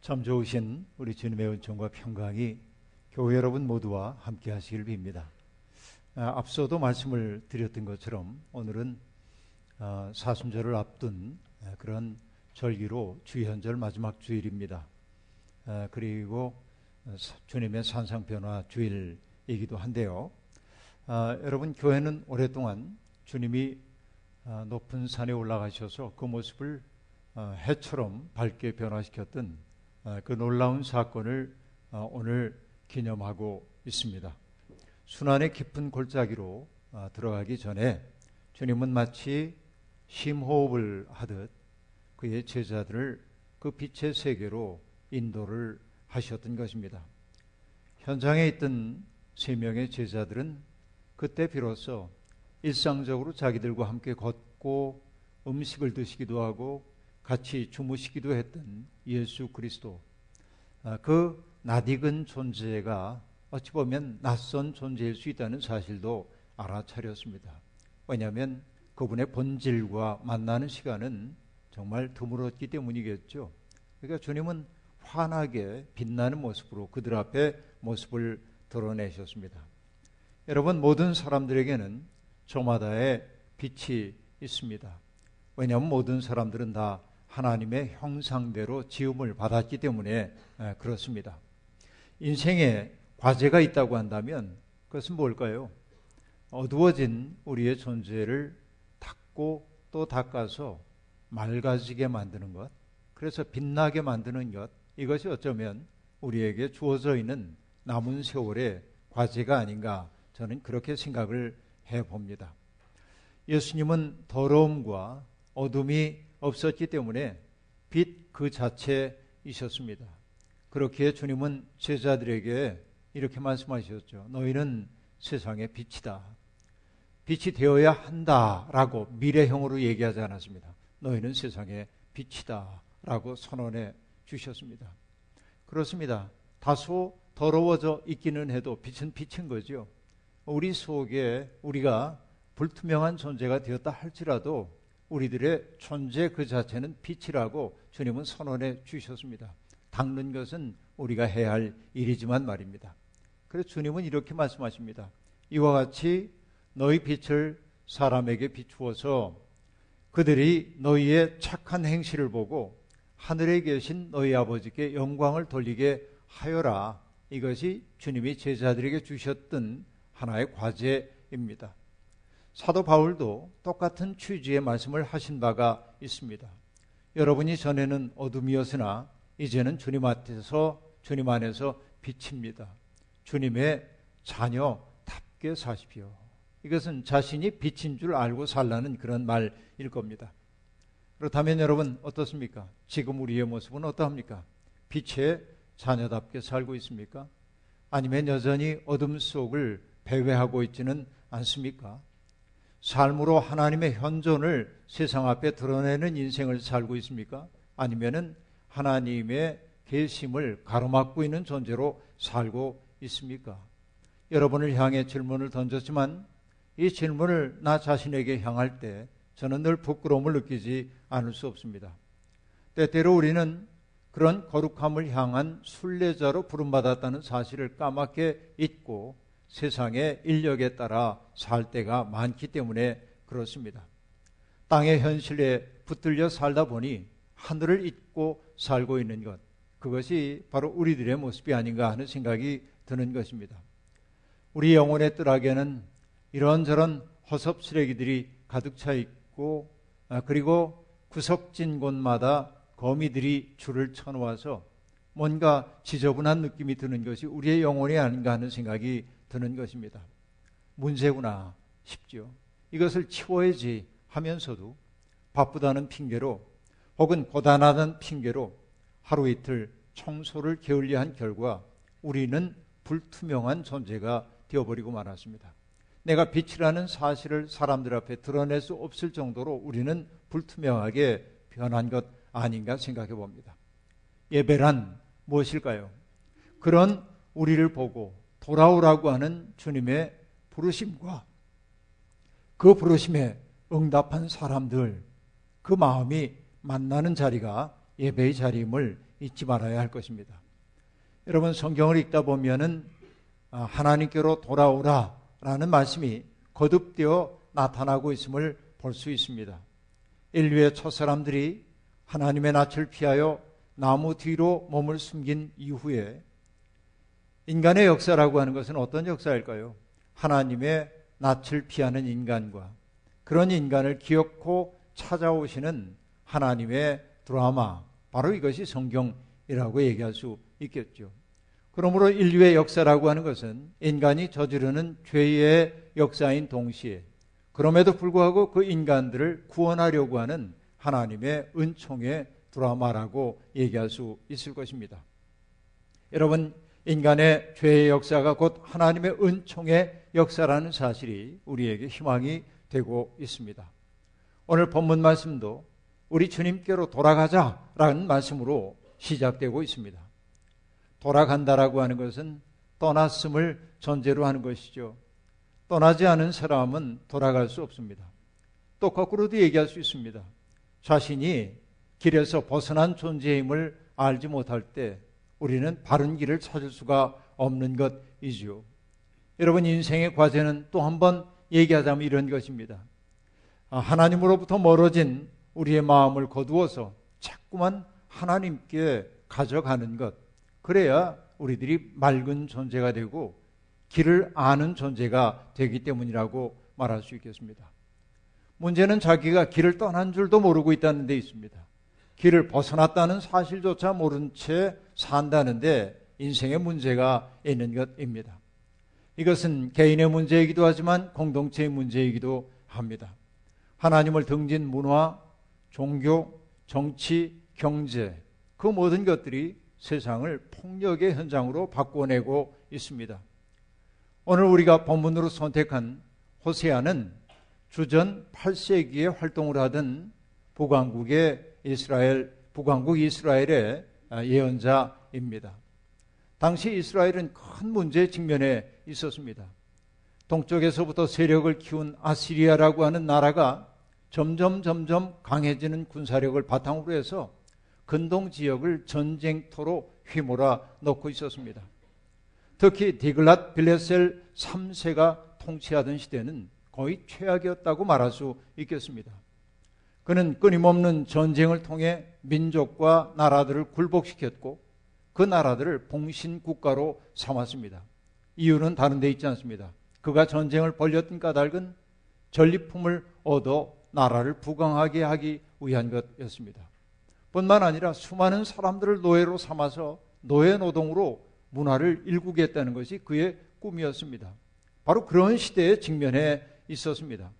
참 좋으신 우리 주님의 은총과 평강이 교회 여러분 모두와 함께 하시길 빕니다. 아, 앞서도 말씀을 드렸던 것처럼 오늘은 아, 사순절을 앞둔 아, 그런 절기로 주현절 마지막 주일입니다. 아, 그리고 주님의 산상변화 주일이기도 한데요. 아, 여러분 교회는 오랫동안 주님이 아, 높은 산에 올라가셔서 그 모습을 해처럼 밝게 변화시켰던 아, 그 놀라운 사건을 아, 오늘 기념하고 있습니다. 순환의 깊은 골짜기로 아, 들어가기 전에 주님은 마치 심호흡을 하듯 그의 제자들을 그 빛의 세계로 인도를 하셨던 것입니다. 현장에 있던 세 명의 제자들은 그때 비로소 일상적으로 자기들과 함께 걷고 음식을 드시기도 하고 같이 주무시기도 했던 예수 그리스도 아, 그 낯익은 존재가 어찌 보면 낯선 존재일 수 있다는 사실도 알아차렸습니다. 왜냐하면 그분의 본질과 만나는 시간은 정말 드물었기 때문이겠죠. 그러니까 주님은 환하게 빛나는 모습으로 그들 앞에 모습을 드러내셨습니다. 여러분 모든 사람들에게는 저마다의 빛이 있습니다. 왜냐하면 모든 사람들은 다 하나님의 형상대로 지음을 받았기 때문에 그렇습니다. 인생에 과제가 있다고 한다면 그것은 뭘까요? 어두워진 우리의 존재를 닦고 또 닦아서 맑아지게 만드는 것, 그래서 빛나게 만드는 것, 이것이 어쩌면 우리에게 주어져 있는 남은 세월의 과제가 아닌가 저는 그렇게 생각을 해 봅니다. 예수님은 더러움과 어둠이 없었기 때문에 빛 그 자체이셨습니다. 그렇기에 주님은 제자들에게 이렇게 말씀하셨죠. 너희는 세상의 빛이다. 빛이 되어야 한다라고 미래형으로 얘기하지 않았습니다. 너희는 세상의 빛이다. 라고 선언해 주셨습니다. 그렇습니다. 다소 더러워져 있기는 해도 빛은 빛인 거죠. 우리 속에 우리가 불투명한 존재가 되었다 할지라도 우리들의 존재 그 자체는 빛이라고 주님은 선언해 주셨습니다. 닦는 것은 우리가 해야 할 일이지만 말입니다. 그래서 주님은 이렇게 말씀하십니다. 이와 같이 너희 빛을 사람에게 비추어서 그들이 너희의 착한 행실을 보고 하늘에 계신 너희 아버지께 영광을 돌리게 하여라. 이것이 주님이 제자들에게 주셨던 하나의 과제입니다. 사도 바울도 똑같은 취지의 말씀을 하신 바가 있습니다. 여러분이 전에는 어둠이었으나 이제는 주님 앞에서 주님 안에서 빛입니다. 주님의 자녀답게 사십시오. 이것은 자신이 빛인 줄 알고 살라는 그런 말일 겁니다. 그렇다면 여러분 어떻습니까? 지금 우리의 모습은 어떠합니까? 빛의 자녀답게 살고 있습니까? 아니면 여전히 어둠 속을 배회하고 있지는 않습니까? 삶으로 하나님의 현존을 세상 앞에 드러내는 인생을 살고 있습니까? 아니면은 하나님의 계심을 가로막고 있는 존재로 살고 있습니까? 여러분을 향해 질문을 던졌지만 이 질문을 나 자신에게 향할 때 저는 늘 부끄러움을 느끼지 않을 수 없습니다. 때때로 우리는 그런 거룩함을 향한 순례자로 부름받았다는 사실을 까맣게 잊고 세상의 인력에 따라 살 때가 많기 때문에 그렇습니다. 땅의 현실에 붙들려 살다 보니 하늘을 잊고 살고 있는 것, 그것이 바로 우리들의 모습이 아닌가 하는 생각이 드는 것입니다. 우리 영혼의 뜰하에는 이런저런 허섭 쓰레기들이 가득 차 있고, 아, 그리고 구석진 곳마다 거미들이 줄을 쳐놓아서 뭔가 지저분한 느낌이 드는 것이 우리의 영혼이 아닌가 하는 생각이 드는 것입니다. 문제구나 싶죠. 이것을 치워야지 하면서도 바쁘다는 핑계로 혹은 고단하다는 핑계로 하루 이틀 청소를 게을리한 결과 우리는 불투명한 존재가 되어버리고 말았습니다. 내가 빛이라는 사실을 사람들 앞에 드러낼 수 없을 정도로 우리는 불투명하게 변한 것 아닌가 생각해 봅니다. 예배란 무엇일까요? 그런 우리를 보고 돌아오라고 하는 주님의 부르심과 그 부르심에 응답한 사람들, 그 마음이 만나는 자리가 예배의 자리임을 잊지 말아야 할 것입니다. 여러분 성경을 읽다 보면은 아, 하나님께로 돌아오라라는 말씀이 거듭되어 나타나고 있음을 볼 수 있습니다. 인류의 첫 사람들이 하나님의 낯을 피하여 나무 뒤로 몸을 숨긴 이후에 인간의 역사라고 하는 것은 어떤 역사일까요? 하나님의 낯을 피하는 인간과 그런 인간을 기억고 찾아오시는 하나님의 드라마, 바로 이것이 성경이라고 얘기할 수 있겠죠. 그러므로 인류의 역사라고 하는 것은 인간이 저지르는 죄의 역사인 동시에 그럼에도 불구하고 그 인간들을 구원하려고 하는 하나님의 은총의 드라마라고 얘기할 수 있을 것입니다. 여러분, 인간의 죄의 역사가 곧 하나님의 은총의 역사라는 사실이 우리에게 희망이 되고 있습니다. 오늘 본문 말씀도 우리 주님께로 돌아가자라는 말씀으로 시작되고 있습니다. 돌아간다라고 하는 것은 떠났음을 전제로 하는 것이죠. 떠나지 않은 사람은 돌아갈 수 없습니다. 또 거꾸로도 얘기할 수 있습니다. 자신이 길에서 벗어난 존재임을 알지 못할 때 우리는 바른 길을 찾을 수가 없는 것이죠. 여러분 인생의 과제는 또 한 번 얘기하자면 이런 것입니다. 아, 하나님으로부터 멀어진 우리의 마음을 거두어서 자꾸만 하나님께 가져가는 것. 그래야 우리들이 맑은 존재가 되고 길을 아는 존재가 되기 때문이라고 말할 수 있겠습니다. 문제는 자기가 길을 떠난 줄도 모르고 있다는 데 있습니다. 길을 벗어났다는 사실조차 모른 채 산다는데 인생의 문제가 있는 것입니다. 이것은 개인의 문제이기도 하지만 공동체의 문제이기도 합니다. 하나님을 등진 문화, 종교, 정치, 경제, 그 모든 것들이 세상을 폭력의 현장으로 바꿔내고 있습니다. 오늘 우리가 본문으로 선택한 호세아는 주전 8세기에 활동을 하던 북왕국의 이스라엘, 북왕국 이스라엘의 예언자입니다. 당시 이스라엘은 큰 문제 직면에 있었습니다. 동쪽에서부터 세력을 키운 아시리아라고 하는 나라가 점점 점점 강해지는 군사력을 바탕으로 해서 근동 지역을 전쟁터로 휘몰아 넣고 있었습니다. 특히 디글랏 빌레셀 3세가 통치하던 시대는 거의 최악이었다고 말할 수 있겠습니다. 그는 끊임없는 전쟁을 통해 민족과 나라들을 굴복시켰고 그 나라들을 봉신 국가로 삼았습니다. 이유는 다른 데 있지 않습니다. 그가 전쟁을 벌였던 까닭은 전리품을 얻어 나라를 부강하게 하기 위한 것이었습니다. 뿐만 아니라 수많은 사람들을 노예로 삼아서 노예 노동으로 문화를 일구겠다는 것이 그의 꿈이었습니다. 바로 그런 시대에 직면해 있었습니다.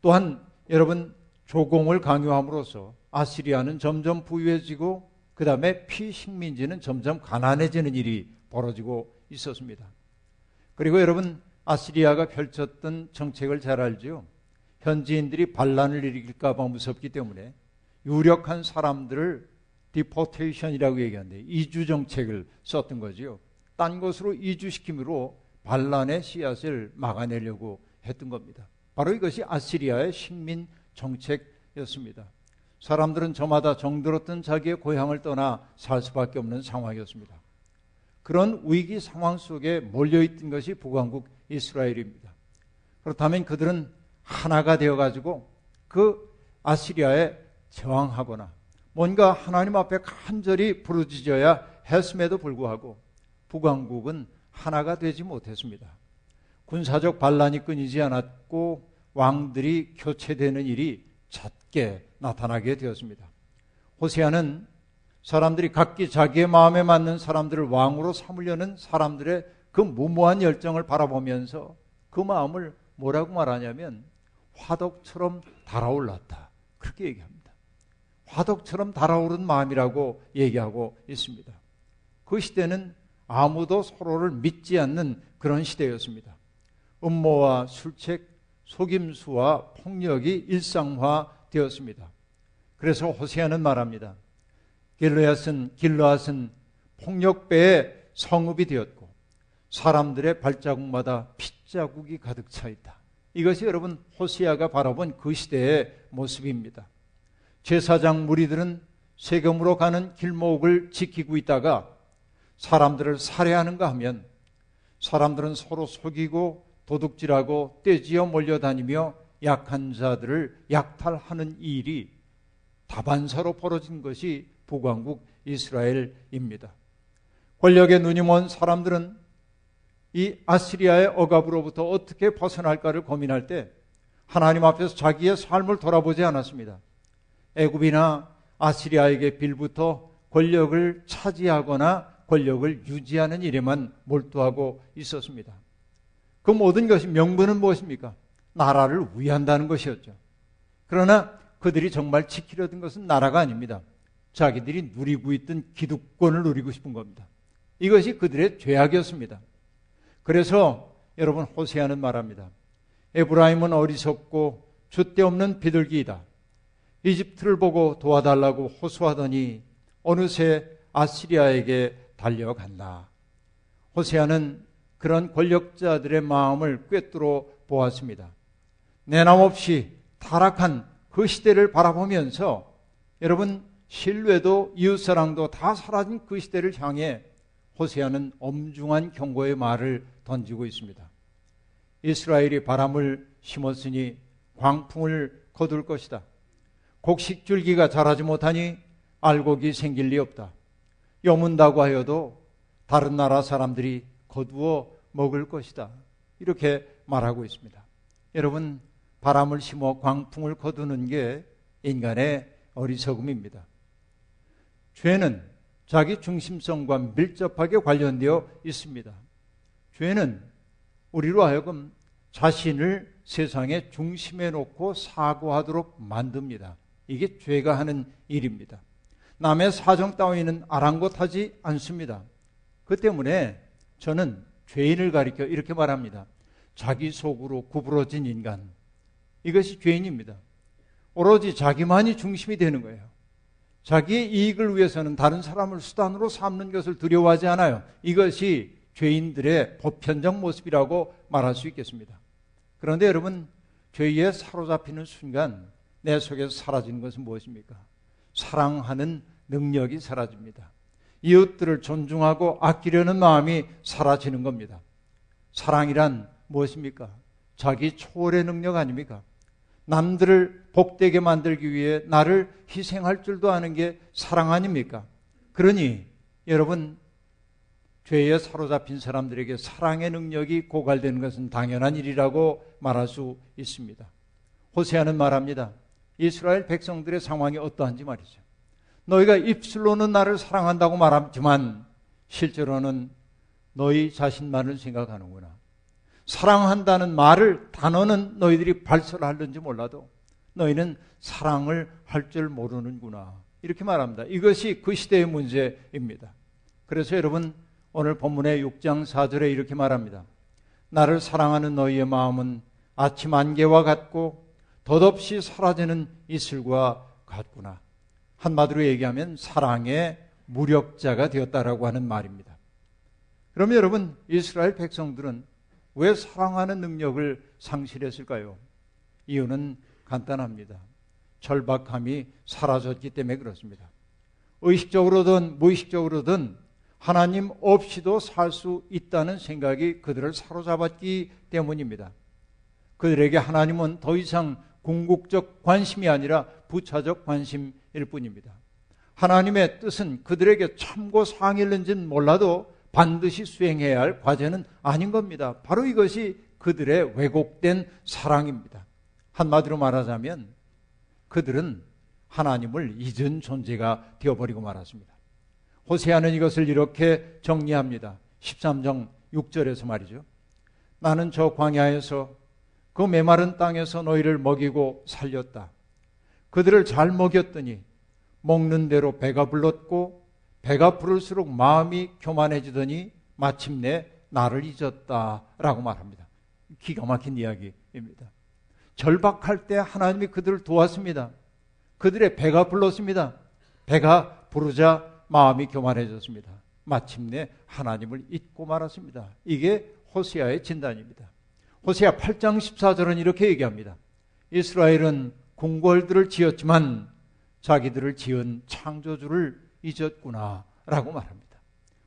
또한 여러분 조공을 강요함으로써 아시리아는 점점 부유해지고 그 다음에 피식민지는 점점 가난해지는 일이 벌어지고 있었습니다. 그리고 여러분 아시리아가 펼쳤던 정책을 잘 알지요. 현지인들이 반란을 일으킬까봐 무섭기 때문에 유력한 사람들을 deportation이라고 얘기하는데 이주 정책을 썼던 거지요. 딴 곳으로 이주시킴으로 반란의 씨앗을 막아내려고 했던 겁니다. 바로 이것이 아시리아의 식민 정책이었습니다. 사람들은 저마다 정들었던 자기의 고향을 떠나 살 수밖에 없는 상황이었습니다. 그런 위기 상황 속에 몰려있던 것이 북왕국 이스라엘입니다. 그렇다면 그들은 하나가 되어가지고 그 아시리아에 저항하거나 뭔가 하나님 앞에 간절히 부르짖어야 했음에도 불구하고 북왕국은 하나가 되지 못했습니다. 군사적 반란이 끊이지 않았고 왕들이 교체되는 일이 잦게 나타나게 되었습니다. 호세아는 사람들이 각기 자기의 마음에 맞는 사람들을 왕으로 삼으려는 사람들의 그 무모한 열정을 바라보면서 그 마음을 뭐라고 말하냐면 화덕처럼 달아올랐다. 그렇게 얘기합니다. 화덕처럼 달아오른 마음이라고 얘기하고 있습니다. 그 시대는 아무도 서로를 믿지 않는 그런 시대였습니다. 음모와 술책, 속임수와 폭력이 일상화되었습니다. 그래서 호세아는 말합니다. 길르앗은 길르앗은 폭력배의 성읍이 되었고 사람들의 발자국마다 핏자국이 가득 차 있다. 이것이 여러분 호시아가 바라본 그 시대의 모습입니다. 제사장 무리들은 세금으로 가는 길목을 지키고 있다가 사람들을 살해하는가 하면 사람들은 서로 속이고 도둑질하고 떼지어 몰려다니며 약한 자들을 약탈하는 일이 다반사로 벌어진 것이 북왕국 이스라엘입니다. 권력에 눈이 먼 사람들은 이 아시리아의 억압으로부터 어떻게 벗어날까를 고민할 때 하나님 앞에서 자기의 삶을 돌아보지 않았습니다. 애굽이나 아시리아에게 빌부터 권력을 차지하거나 권력을 유지하는 일에만 몰두하고 있었습니다. 그 모든 것이 명분은 무엇입니까? 나라를 위한다는 것이었죠. 그러나 그들이 정말 지키려 던 것은 나라가 아닙니다. 자기들이 누리고 있던 기득권을 누리고 싶은 겁니다. 이것이 그들의 죄악이었습니다. 그래서 여러분 호세아는 말합니다. 에브라임은 어리석고 줏대 없는 비둘기이다. 이집트를 보고 도와달라고 호소하더니 어느새 아시리아에게 달려간다. 호세아는 그런 권력자들의 마음을 꿰뚫어 보았습니다. 내남 없이 타락한 그 시대를 바라보면서 여러분 신뢰도 이웃사랑도 다 사라진 그 시대를 향해 호세아는 엄중한 경고의 말을 던지고 있습니다. 이스라엘이 바람을 심었으니 광풍을 거둘 것이다. 곡식줄기가 자라지 못하니 알곡이 생길 리 없다. 여문다고 하여도 다른 나라 사람들이 거두어 먹을 것이다. 이렇게 말하고 있습니다. 여러분, 바람을 심어 광풍을 거두는 게 인간의 어리석음입니다. 죄는 자기 중심성과 밀접하게 관련되어 있습니다. 죄는 우리로 하여금 자신을 세상의 중심에 놓고 사고하도록 만듭니다. 이게 죄가 하는 일입니다. 남의 사정 따위는 아랑곳하지 않습니다. 그 때문에 저는 죄인을 가리켜 이렇게 말합니다. 자기 속으로 구부러진 인간. 이것이 죄인입니다. 오로지 자기만이 중심이 되는 거예요. 자기의 이익을 위해서는 다른 사람을 수단으로 삼는 것을 두려워하지 않아요. 이것이 죄인들의 보편적 모습이라고 말할 수 있겠습니다. 그런데 여러분, 죄에 사로잡히는 순간 내 속에서 사라지는 것은 무엇입니까? 사랑하는 능력이 사라집니다. 이웃들을 존중하고 아끼려는 마음이 사라지는 겁니다. 사랑이란 무엇입니까? 자기 초월의 능력 아닙니까? 남들을 복되게 만들기 위해 나를 희생할 줄도 아는 게 사랑 아닙니까? 그러니 여러분 죄에 사로잡힌 사람들에게 사랑의 능력이 고갈되는 것은 당연한 일이라고 말할 수 있습니다. 호세아는 말합니다. 이스라엘 백성들의 상황이 어떠한지 말이죠. 너희가 입술로는 나를 사랑한다고 말하지만 실제로는 너희 자신만을 생각하는구나. 사랑한다는 말을 단어는 너희들이 발설하는지 몰라도 너희는 사랑을 할 줄 모르는구나. 이렇게 말합니다. 이것이 그 시대의 문제입니다. 그래서 여러분 오늘 본문의 6장 4절에 이렇게 말합니다. 나를 사랑하는 너희의 마음은 아침 안개와 같고 덧없이 사라지는 이슬과 같구나. 한마디로 얘기하면 사랑의 무력자가 되었다라고 하는 말입니다. 그러면 여러분 이스라엘 백성들은 왜 사랑하는 능력을 상실했을까요? 이유는 간단합니다. 절박함이 사라졌기 때문에 그렇습니다. 의식적으로든 무의식적으로든 하나님 없이도 살 수 있다는 생각이 그들을 사로잡았기 때문입니다. 그들에게 하나님은 더 이상 궁극적 관심이 아니라 부차적 관심 일 뿐입니다. 하나님의 뜻은 그들에게 참고 상일는지는 몰라도 반드시 수행해야 할 과제는 아닌 겁니다. 바로 이것이 그들의 왜곡된 사랑입니다. 한마디로 말하자면 그들은 하나님을 잊은 존재가 되어버리고 말았습니다. 호세아는 이것을 이렇게 정리합니다. 13장 6절에서 말이죠. 나는 저 광야에서 그 메마른 땅에서 너희를 먹이고 살렸다. 그들을 잘 먹였더니 먹는 대로 배가 불렀고 배가 부를수록 마음이 교만해지더니 마침내 나를 잊었다라고 말합니다. 기가 막힌 이야기입니다. 절박할 때 하나님이 그들을 도왔습니다. 그들의 배가 불렀습니다. 배가 부르자 마음이 교만해졌습니다. 마침내 하나님을 잊고 말았습니다. 이게 호세아의 진단입니다. 호세아 8장 14절은 이렇게 얘기합니다. 이스라엘은 궁궐들을 지었지만 자기들을 지은 창조주를 잊었구나 라고 말합니다.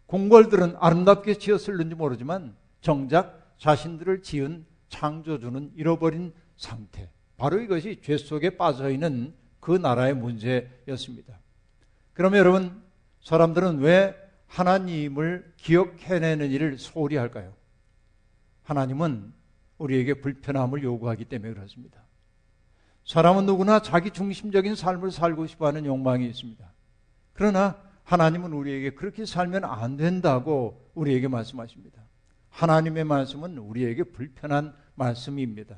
공벌들은 아름답게 지었을는지 모르지만 정작 자신들을 지은 창조주는 잃어버린 상태. 바로 이것이 죄 속에 빠져 있는 그 나라의 문제였습니다. 그러면 여러분, 사람들은 왜 하나님을 기억해내는 일을 소홀히 할까요? 하나님은 우리에게 불편함을 요구하기 때문에 그렇습니다. 사람은 누구나 자기 중심적인 삶을 살고 싶어 하는 욕망이 있습니다. 그러나 하나님은 우리에게 그렇게 살면 안 된다고 우리에게 말씀하십니다. 하나님의 말씀은 우리에게 불편한 말씀입니다.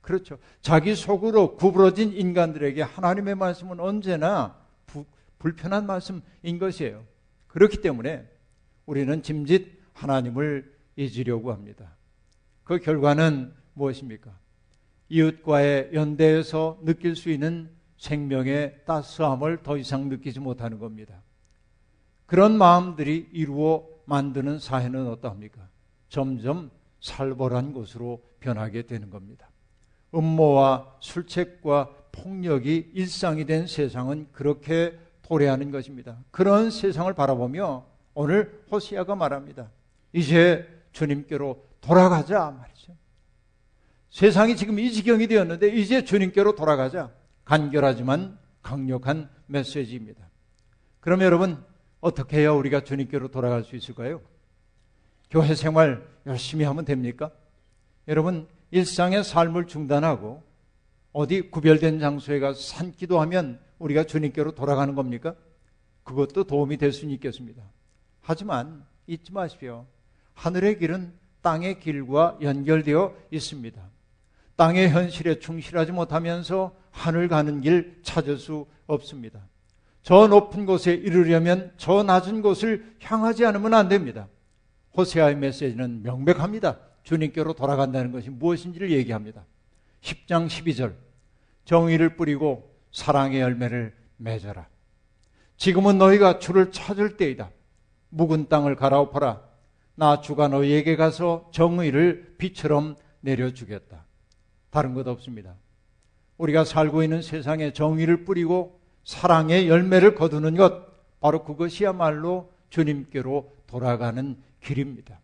그렇죠. 자기 속으로 구부러진 인간들에게 하나님의 말씀은 언제나 부, 불편한 말씀인 것이에요. 그렇기 때문에 우리는 짐짓 하나님을 잊으려고 합니다. 그 결과는 무엇입니까? 이웃과의 연대에서 느낄 수 있는 생명의 따스함을 더 이상 느끼지 못하는 겁니다. 그런 마음들이 이루어 만드는 사회는 어떠합니까? 점점 살벌한 곳으로 변하게 되는 겁니다. 음모와 술책과 폭력이 일상이 된 세상은 그렇게 도래하는 것입니다. 그런 세상을 바라보며 오늘 호시아가 말합니다. 이제 주님께로 돌아가자 말이죠. 세상이 지금 이 지경이 되었는데 이제 주님께로 돌아가자. 간결하지만 강력한 메시지입니다. 그럼 여러분 어떻게 해야 우리가 주님께로 돌아갈 수 있을까요? 교회 생활 열심히 하면 됩니까? 여러분 일상의 삶을 중단하고 어디 구별된 장소에 가서 산기도 하면 우리가 주님께로 돌아가는 겁니까? 그것도 도움이 될 수는 있겠습니다. 하지만 잊지 마십시오. 하늘의 길은 땅의 길과 연결되어 있습니다. 땅의 현실에 충실하지 못하면서 하늘 가는 길 찾을 수 없습니다. 저 높은 곳에 이르려면 저 낮은 곳을 향하지 않으면 안 됩니다. 호세아의 메시지는 명백합니다. 주님께로 돌아간다는 것이 무엇인지를 얘기합니다. 10장 12절. 정의를 뿌리고 사랑의 열매를 맺어라. 지금은 너희가 주를 찾을 때이다. 묵은 땅을 갈아엎어라. 나 주가 너희에게 가서 정의를 비처럼 내려주겠다. 다른 것 없습니다. 우리가 살고 있는 세상에 정의를 뿌리고 사랑의 열매를 거두는 것, 바로 그것이야말로 주님께로 돌아가는 길입니다.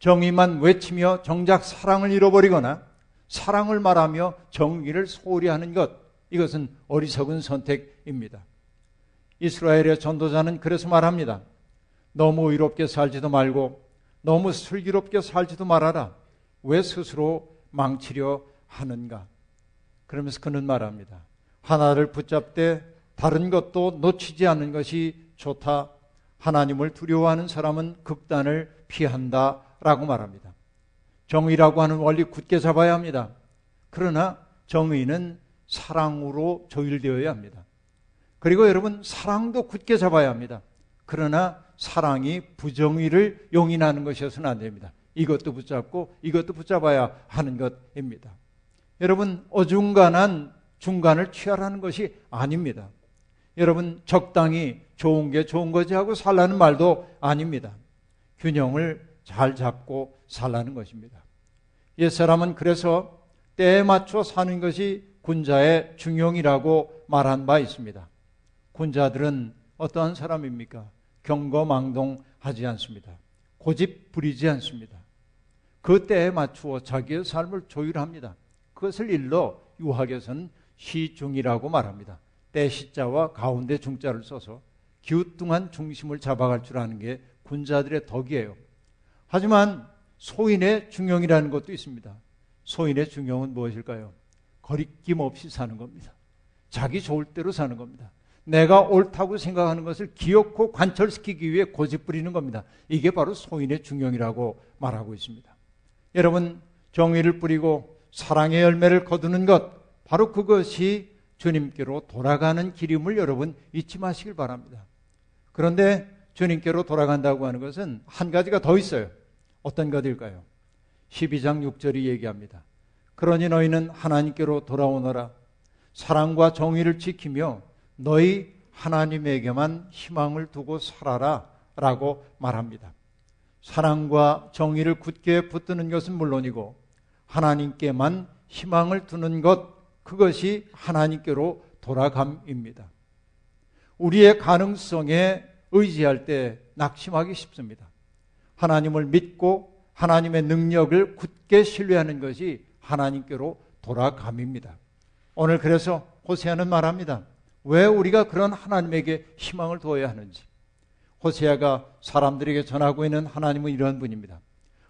정의만 외치며 정작 사랑을 잃어버리거나 사랑을 말하며 정의를 소홀히 하는 것, 이것은 어리석은 선택입니다. 이스라엘의 전도자는 그래서 말합니다. 너무 의롭게 살지도 말고 너무 슬기롭게 살지도 말아라. 왜 스스로 망치려 하는가? 그러면서 그는 말합니다. 하나를 붙잡되 다른 것도 놓치지 않는 것이 좋다. 하나님을 두려워하는 사람은 극단을 피한다. 라고 말합니다. 정의라고 하는 원리 굳게 잡아야 합니다. 그러나 정의는 사랑으로 조율되어야 합니다. 그리고 여러분, 사랑도 굳게 잡아야 합니다. 그러나 사랑이 부정의를 용인하는 것이어서는 안 됩니다. 이것도 붙잡고 이것도 붙잡아야 하는 것입니다. 여러분, 어중간한 중간을 취하라는 것이 아닙니다. 여러분, 적당히 좋은 게 좋은 거지 하고 살라는 말도 아닙니다. 균형을 잘 잡고 살라는 것입니다. 옛사람은 그래서 때에 맞춰 사는 것이 군자의 중용이라고 말한 바 있습니다. 군자들은 어떠한 사람입니까? 경거망동하지 않습니다. 고집 부리지 않습니다. 그 때에 맞추어 자기의 삶을 조율합니다. 그것을 일러 유학에서는 시중이라고 말합니다. 때 시자와 가운데 중자를 써서 기우뚱한 중심을 잡아갈 줄 아는 게 군자들의 덕이에요. 하지만 소인의 중용이라는 것도 있습니다. 소인의 중용은 무엇일까요? 거리낌 없이 사는 겁니다. 자기 좋을 대로 사는 겁니다. 내가 옳다고 생각하는 것을 기억고 관철시키기 위해 고집 부리는 겁니다. 이게 바로 소인의 중용이라고 말하고 있습니다. 여러분, 정의를 뿌리고 사랑의 열매를 거두는 것, 바로 그것이 주님께로 돌아가는 길임을 여러분 잊지 마시길 바랍니다. 그런데 주님께로 돌아간다고 하는 것은 한 가지가 더 있어요. 어떤 것일까요? 12장 6절이 얘기합니다. 그러니 너희는 하나님께로 돌아오너라. 사랑과 정의를 지키며 너희 하나님에게만 희망을 두고 살아라. 라고 말합니다. 사랑과 정의를 굳게 붙드는 것은 물론이고 하나님께만 희망을 두는 것, 그것이 하나님께로 돌아감입니다. 우리의 가능성에 의지할 때 낙심하기 쉽습니다. 하나님을 믿고 하나님의 능력을 굳게 신뢰하는 것이 하나님께로 돌아감입니다. 오늘 그래서 호세아는 말합니다. 왜 우리가 그런 하나님에게 희망을 두어야 하는지. 호세아가 사람들에게 전하고 있는 하나님은 이런 분입니다.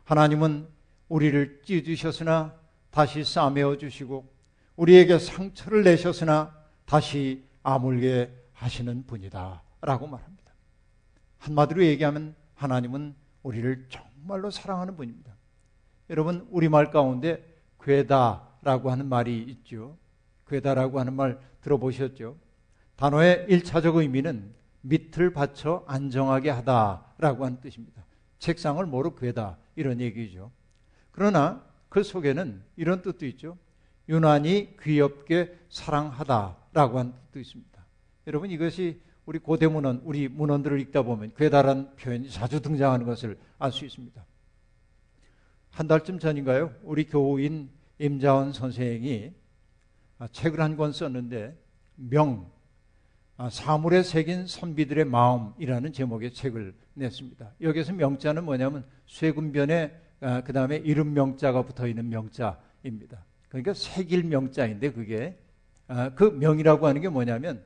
하나님은 우리를 찢으셨으나 다시 싸매어 주시고 우리에게 상처를 내셨으나 다시 아물게 하시는 분이다. 라고 말합니다. 한마디로 얘기하면 하나님은 우리를 정말로 사랑하는 분입니다. 여러분, 우리말 가운데 괴다라고 하는 말이 있죠. 괴다라고 하는 말 들어보셨죠? 단어의 1차적 의미는 밑을 받쳐 안정하게 하다라고 하는 뜻입니다. 책상을 뭐로 괴다 이런 얘기죠. 그러나 그 속에는 이런 뜻도 있죠. 유난히 귀엽게 사랑하다라고 하는 뜻도 있습니다. 여러분 이것이 우리 고대 문헌, 우리 문헌들을 읽다 보면 괴다란 표현이 자주 등장하는 것을 알 수 있습니다. 한 달쯤 전인가요? 우리 교우인 임자원 선생이 책을 한 권 썼는데 명, 사물에 새긴 선비들의 마음이라는 제목의 책을 냈습니다. 여기서 명자는 뭐냐면 쇠군변 에그 다음에 이름 명자가 붙어 있는 명자입니다. 그러니까 새길 명자인데 그게 그 명이라고 하는 게 뭐냐면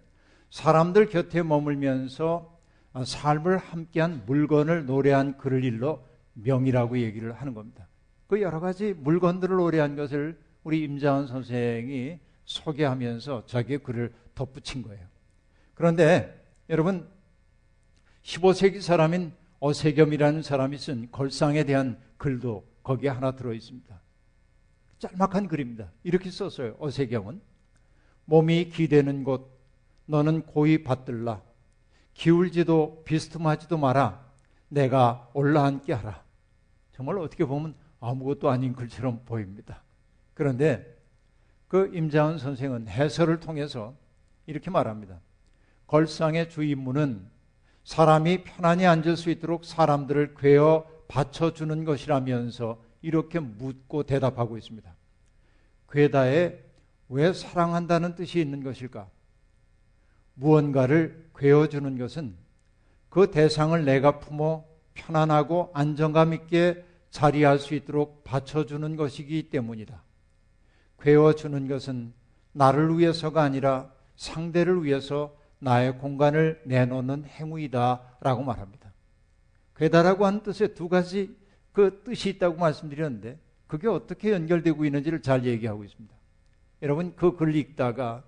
사람들 곁에 머물면서 삶을 함께한 물건을 노래한 글을 일러 명이라고 얘기를 하는 겁니다. 그 여러 가지 물건들을 노래한 것을 우리 임자원 선생이 소개하면서 자기의 글을 덧붙인 거예요. 그런데 여러분 15세기 사람인 어세겸이라는 사람이 쓴 걸상에 대한 글도 거기에 하나 들어 있습니다. 짤막한 글입니다. 이렇게 썼어요. 어세경은 몸이 기대는 곳 너는 고이 받들라 기울지도 비스듬하지도 마라 내가 올라앉게 하라. 정말 어떻게 보면 아무것도 아닌 글처럼 보입니다. 그런데 그 임자은 선생은 해설을 통해서 이렇게 말합니다. 걸상의 주임무는 사람이 편안히 앉을 수 있도록 사람들을 괴어 받쳐주는 것이라면서 이렇게 묻고 대답하고 있습니다. 괴다에 왜 사랑한다는 뜻이 있는 것일까? 무언가를 괴어주는 것은 그 대상을 내가 품어 편안하고 안정감 있게 자리할 수 있도록 받쳐주는 것이기 때문이다. 괴어주는 것은 나를 위해서가 아니라 상대를 위해서 나의 공간을 내놓는 행위다. 라고 말합니다. 괴다라고 하는 뜻에 두 가지 그 뜻이 있다고 말씀드렸는데 그게 어떻게 연결되고 있는지를 잘 얘기하고 있습니다. 여러분 그 글 읽다가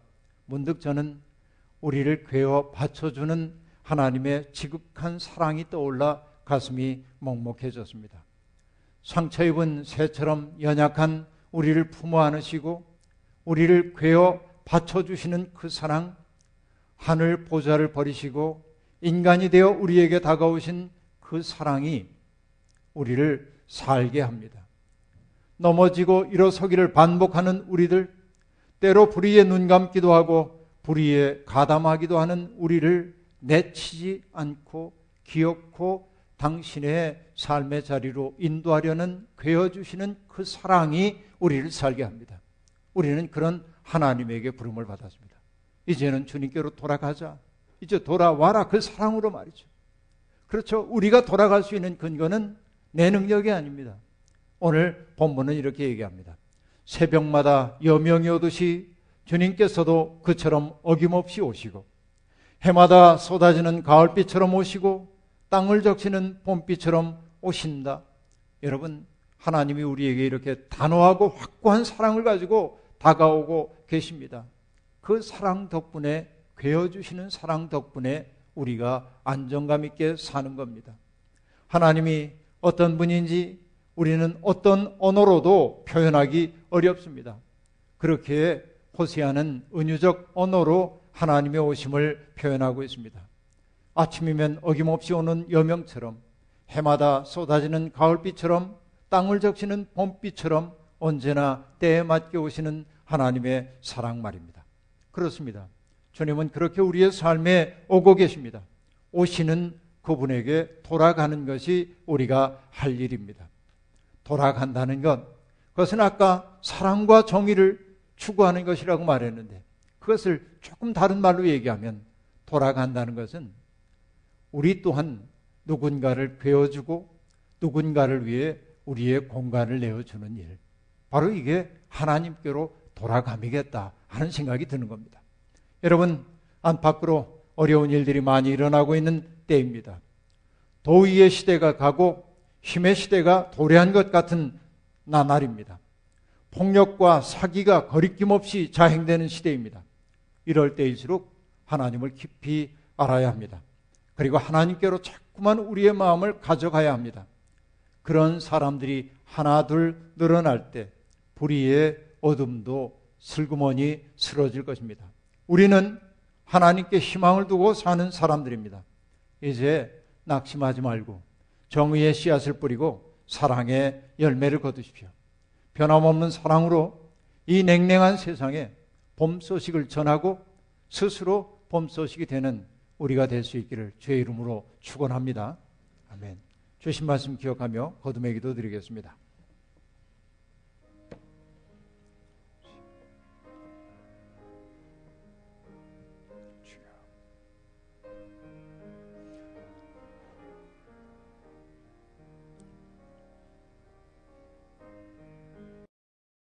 문득 저는 우리를 괴어 받쳐주는 하나님의 지극한 사랑이 떠올라 가슴이 먹먹해졌습니다. 상처 입은 새처럼 연약한 우리를 품어 안으시고 우리를 괴어 받쳐주시는 그 사랑, 하늘 보좌를 버리시고 인간이 되어 우리에게 다가오신 그 사랑이 우리를 살게 합니다. 넘어지고 일어서기를 반복하는 우리들, 때로 불의에 눈 감기도 하고 불의에 가담하기도 하는 우리를 내치지 않고 기억고 당신의 삶의 자리로 인도하려는 괴어주시는 그 사랑이 우리를 살게 합니다. 우리는 그런 하나님에게 부름을 받았습니다. 이제는 주님께로 돌아가자. 이제 돌아와라. 그 사랑으로 말이죠. 그렇죠. 우리가 돌아갈 수 있는 근거는 내 능력이 아닙니다. 오늘 본문은 이렇게 얘기합니다. 새벽마다 여명이 오듯이 주님께서도 그처럼 어김없이 오시고 해마다 쏟아지는 가을비처럼 오시고 땅을 적시는 봄비처럼 오신다. 여러분, 하나님이 우리에게 이렇게 단호하고 확고한 사랑을 가지고 다가오고 계십니다. 그 사랑 덕분에 괴어주시는 사랑 덕분에 우리가 안정감 있게 사는 겁니다. 하나님이 어떤 분인지 우리는 어떤 언어로도 표현하기 어렵습니다. 그렇게 호세아는 은유적 언어로 하나님의 오심을 표현하고 있습니다. 아침이면 어김없이 오는 여명처럼 해마다 쏟아지는 가을비처럼 땅을 적시는 봄비처럼 언제나 때에 맞게 오시는 하나님의 사랑 말입니다. 그렇습니다. 주님은 그렇게 우리의 삶에 오고 계십니다. 오시는 그분에게 돌아가는 것이 우리가 할 일입니다. 돌아간다는 것, 그것은 아까 사랑과 정의를 추구하는 것이라고 말했는데 그것을 조금 다른 말로 얘기하면 돌아간다는 것은 우리 또한 누군가를 괴어주고 누군가를 위해 우리의 공간을 내어주는 일. 바로 이게 하나님께로 돌아감이겠다 하는 생각이 드는 겁니다. 여러분, 안팎으로 어려운 일들이 많이 일어나고 있는 때입니다. 도의의 시대가 가고 힘의 시대가 도래한 것 같은 나날입니다. 폭력과 사기가 거리낌 없이 자행되는 시대입니다. 이럴 때일수록 하나님을 깊이 알아야 합니다. 그리고 하나님께로 자꾸만 우리의 마음을 가져가야 합니다. 그런 사람들이 하나둘 늘어날 때 불의의 어둠도 슬그머니 쓰러질 것입니다. 우리는 하나님께 희망을 두고 사는 사람들입니다. 이제 낙심하지 말고 정의의 씨앗을 뿌리고 사랑의 열매를 거두십시오. 변함없는 사랑으로 이 냉랭한 세상에 봄 소식을 전하고 스스로 봄 소식이 되는 우리가 될 수 있기를 주의 이름으로 축원합니다. 아멘. 주신 말씀 기억하며 거듭의 기도 드리겠습니다.